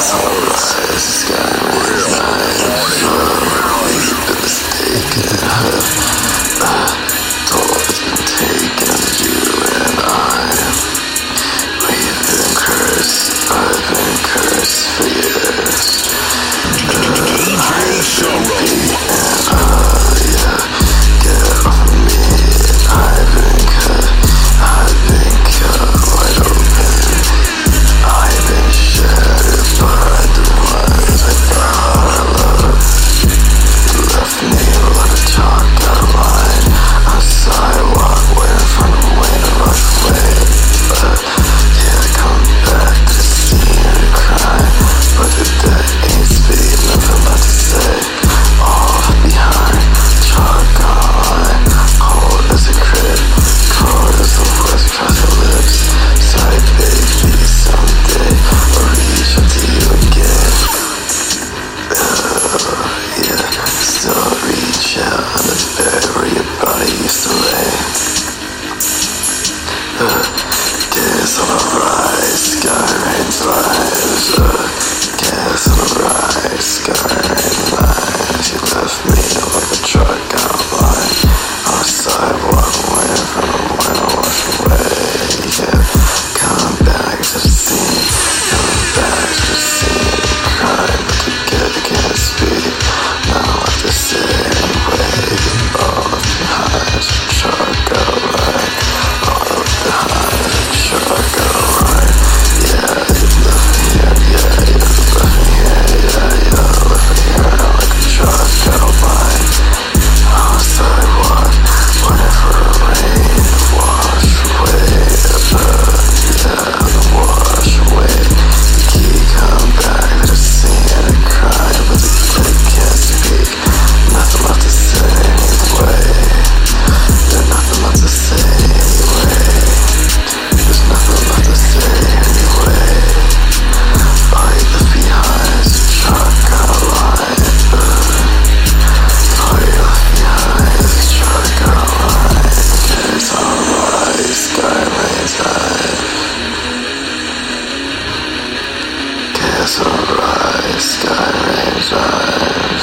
Sanılmaz sessizken Rise, I raise eyes